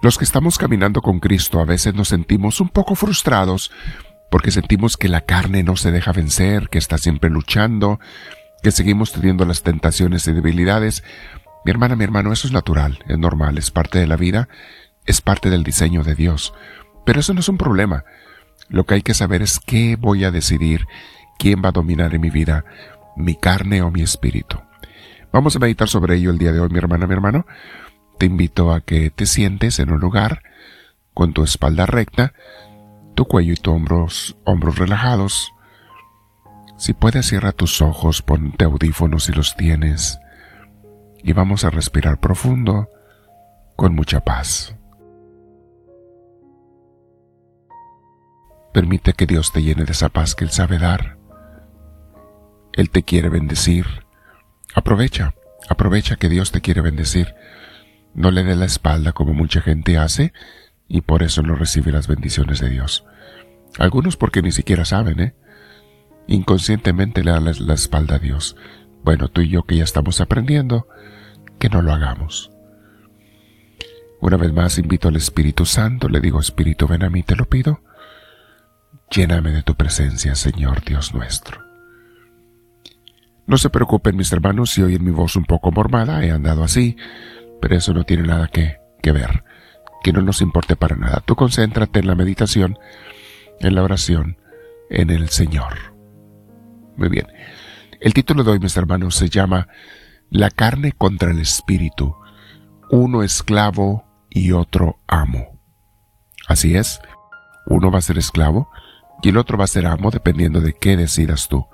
Los que estamos caminando con Cristo a veces nos sentimos un poco frustrados porque sentimos que la carne no se deja vencer, que está siempre luchando, que seguimos teniendo las tentaciones y debilidades. Mi hermana, mi hermano, eso es natural, es normal, es parte de la vida, es parte del diseño de Dios. Pero eso no es un problema. Lo que hay que saber es qué voy a decidir, quién va a dominar en mi vida, mi carne o mi espíritu. Vamos a meditar sobre ello el día de hoy, mi hermana, mi hermano. Te invito a que te sientes en un lugar con tu espalda recta, tu cuello y tus hombros, hombros relajados. Si puedes, cierra tus ojos, ponte audífonos si los tienes y vamos a respirar profundo con mucha paz. Permite que Dios te llene de esa paz que Él sabe dar. Él te quiere bendecir. Aprovecha, aprovecha que Dios te quiere bendecir. No le dé la espalda como mucha gente hace y por eso no recibe las bendiciones de Dios. Algunos porque ni siquiera saben, ¿eh? Inconscientemente le dan la espalda a Dios. Bueno, tú y yo que ya estamos aprendiendo, que no lo hagamos. Una vez más invito al Espíritu Santo, le digo, Espíritu, ven a mí, te lo pido. Lléname de tu presencia, Señor Dios nuestro. No se preocupen mis hermanos si oyen mi voz un poco mormada, he andado así, pero eso no tiene nada que, que ver, que no nos importe para nada. Tú concéntrate en la meditación, en la oración, en el Señor. Muy bien. El título de hoy, mis hermanos, se llama La carne contra el espíritu, uno esclavo y otro amo. Así es, uno va a ser esclavo y el otro va a ser amo dependiendo de qué decidas tú,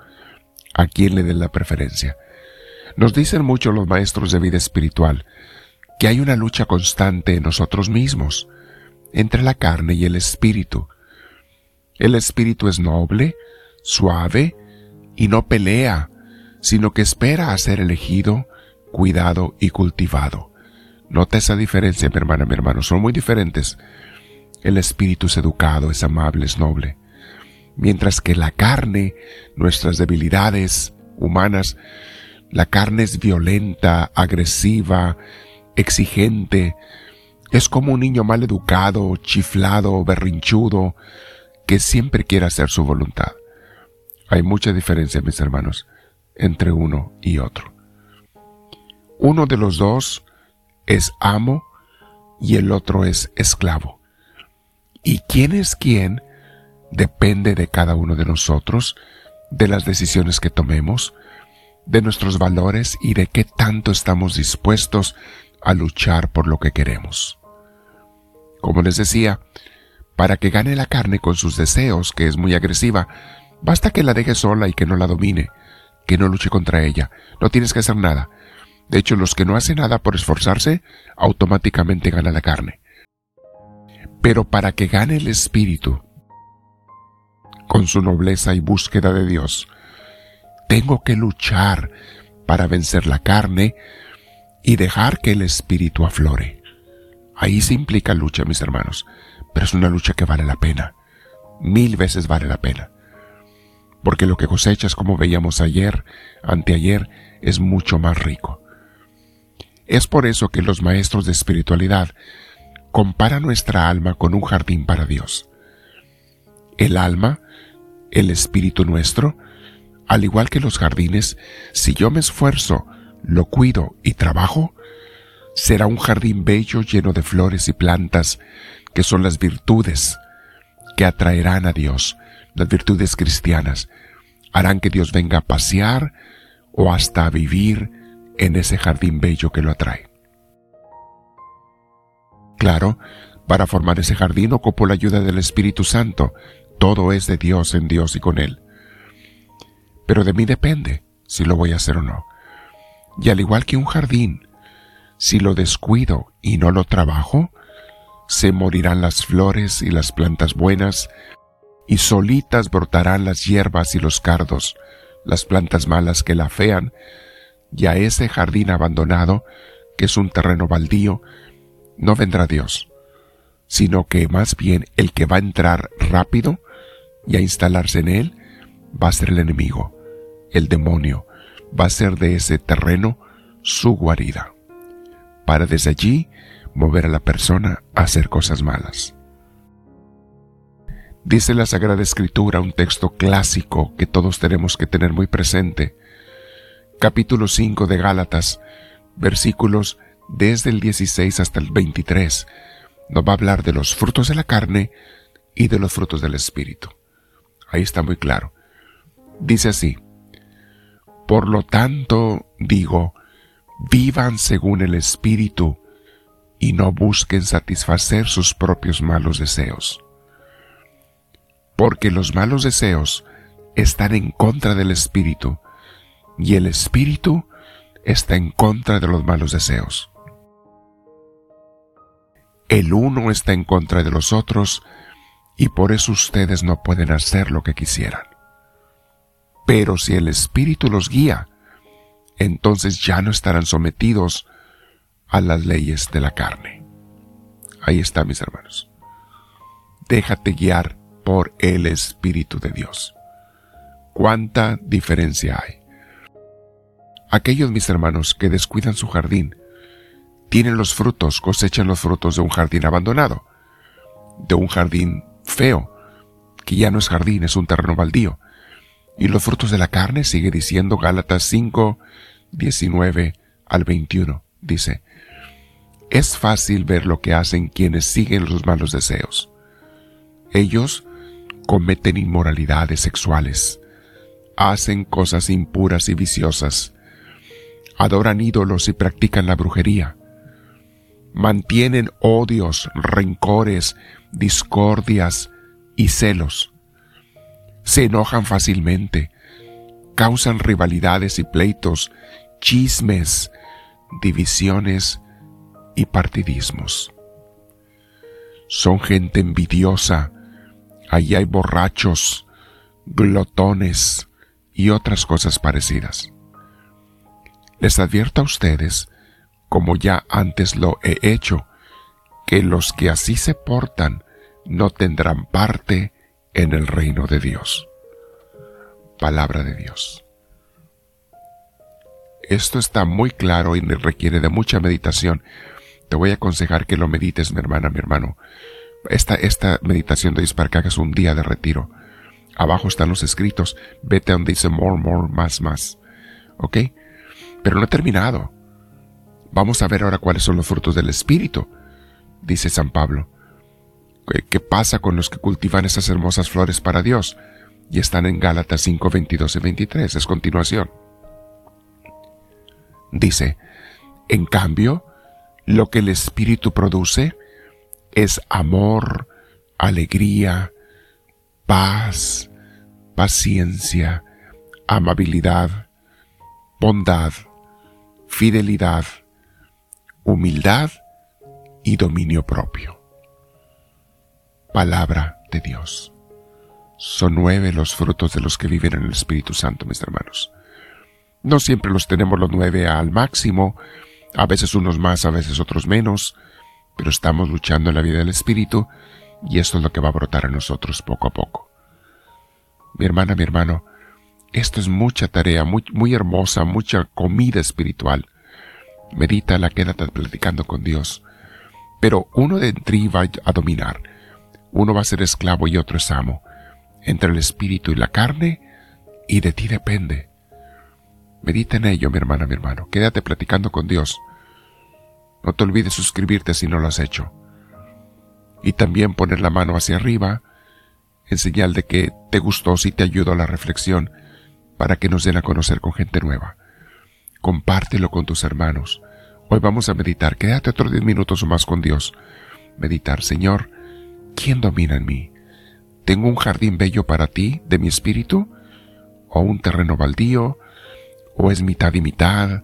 a quién le den la preferencia. Nos dicen mucho los maestros de vida espiritual hay una lucha constante en nosotros mismos, entre la carne y el espíritu. El espíritu es noble, suave y no pelea, sino que espera a ser elegido, cuidado y cultivado. Nota esa diferencia, mi hermana, mi hermano, son muy diferentes. El espíritu es educado, es amable, es noble mientras que la carne, nuestras debilidades humanas, la carne es violenta, agresiva, exigente, es como un niño mal educado, chiflado, berrinchudo, que siempre quiere hacer su voluntad. Hay mucha diferencia, mis hermanos, entre uno y otro. Uno de los dos es amo y el otro es esclavo. ¿Y quién es quién? depende de cada uno de nosotros, de las decisiones que tomemos, de nuestros valores y de qué tanto estamos dispuestos a luchar por lo que queremos. Como les decía, para que gane la carne con sus deseos, que es muy agresiva, basta que la deje sola y que no la domine, que no luche contra ella. No tienes que hacer nada. De hecho, los que no hacen nada por esforzarse, automáticamente gana la carne. Pero para que gane el espíritu, con su nobleza y búsqueda de Dios. Tengo que luchar para vencer la carne y dejar que el espíritu aflore. Ahí se implica lucha, mis hermanos, pero es una lucha que vale la pena. Mil veces vale la pena. Porque lo que cosechas, como veíamos ayer, anteayer, es mucho más rico. Es por eso que los maestros de espiritualidad comparan nuestra alma con un jardín para Dios. El alma el espíritu nuestro, al igual que los jardines, si yo me esfuerzo, lo cuido y trabajo, será un jardín bello lleno de flores y plantas, que son las virtudes que atraerán a Dios, las virtudes cristianas, harán que Dios venga a pasear o hasta a vivir en ese jardín bello que lo atrae. Claro, para formar ese jardín ocupo la ayuda del Espíritu Santo, todo es de Dios, en Dios y con Él. Pero de mí depende si lo voy a hacer o no. Y al igual que un jardín, si lo descuido y no lo trabajo, se morirán las flores y las plantas buenas, y solitas brotarán las hierbas y los cardos, las plantas malas que la fean, y a ese jardín abandonado, que es un terreno baldío, no vendrá Dios, sino que más bien el que va a entrar rápido y a instalarse en él va a ser el enemigo, el demonio, va a ser de ese terreno su guarida, para desde allí mover a la persona a hacer cosas malas. Dice la Sagrada Escritura, un texto clásico que todos tenemos que tener muy presente, capítulo 5 de Gálatas, versículos desde el 16 hasta el 23, nos va a hablar de los frutos de la carne y de los frutos del Espíritu. Ahí está muy claro. Dice así, por lo tanto digo, vivan según el Espíritu y no busquen satisfacer sus propios malos deseos. Porque los malos deseos están en contra del Espíritu y el Espíritu está en contra de los malos deseos. El uno está en contra de los otros y por eso ustedes no pueden hacer lo que quisieran. Pero si el Espíritu los guía, entonces ya no estarán sometidos a las leyes de la carne. Ahí está, mis hermanos. Déjate guiar por el Espíritu de Dios. ¿Cuánta diferencia hay? Aquellos, mis hermanos, que descuidan su jardín, tienen los frutos, cosechan los frutos de un jardín abandonado, de un jardín feo, que ya no es jardín, es un terreno baldío. Y los frutos de la carne, sigue diciendo Gálatas 5, 19 al 21, dice, es fácil ver lo que hacen quienes siguen los malos deseos. Ellos cometen inmoralidades sexuales, hacen cosas impuras y viciosas, adoran ídolos y practican la brujería, mantienen odios, rencores, discordias y celos, se enojan fácilmente, causan rivalidades y pleitos, chismes, divisiones y partidismos. Son gente envidiosa, allí hay borrachos, glotones y otras cosas parecidas. Les advierto a ustedes, como ya antes lo he hecho, que los que así se portan no tendrán parte en el reino de Dios. Palabra de Dios. Esto está muy claro y requiere de mucha meditación. Te voy a aconsejar que lo medites, mi hermana, mi hermano. Esta, esta meditación de para que hagas un día de retiro. Abajo están los escritos. Vete donde dice more, more, más, más. ¿Ok? Pero no he terminado. Vamos a ver ahora cuáles son los frutos del Espíritu, dice San Pablo. ¿Qué pasa con los que cultivan esas hermosas flores para Dios? Y están en Gálatas 5, 22 y 23. Es continuación. Dice, en cambio, lo que el Espíritu produce es amor, alegría, paz, paciencia, amabilidad, bondad, fidelidad, humildad y dominio propio. Palabra de Dios. Son nueve los frutos de los que viven en el Espíritu Santo, mis hermanos. No siempre los tenemos los nueve al máximo, a veces unos más, a veces otros menos, pero estamos luchando en la vida del Espíritu y esto es lo que va a brotar a nosotros poco a poco. Mi hermana, mi hermano, esto es mucha tarea, muy, hermosa, mucha comida espiritual. Medítala, quédate platicando con Dios. Pero uno de entre va a dominar. Uno va a ser esclavo y otro es amo. Entre el espíritu y la carne, y de ti depende. Medita en ello, mi hermana, mi hermano. Quédate platicando con Dios. No te olvides suscribirte si no lo has hecho. Y también poner la mano hacia arriba en señal de que te gustó si te ayudó la reflexión para que nos den a conocer con gente nueva. Compártelo con tus hermanos. Hoy vamos a meditar. Quédate otros diez minutos o más con Dios. Meditar, Señor, ¿quién domina en mí? ¿Tengo un jardín bello para ti, de mi espíritu? ¿O un terreno baldío? ¿O es mitad y mitad?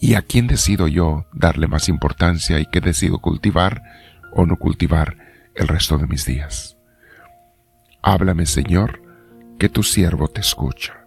¿Y a quién decido yo darle más importancia y qué decido cultivar o no cultivar el resto de mis días? Háblame, Señor, que tu siervo te escucha.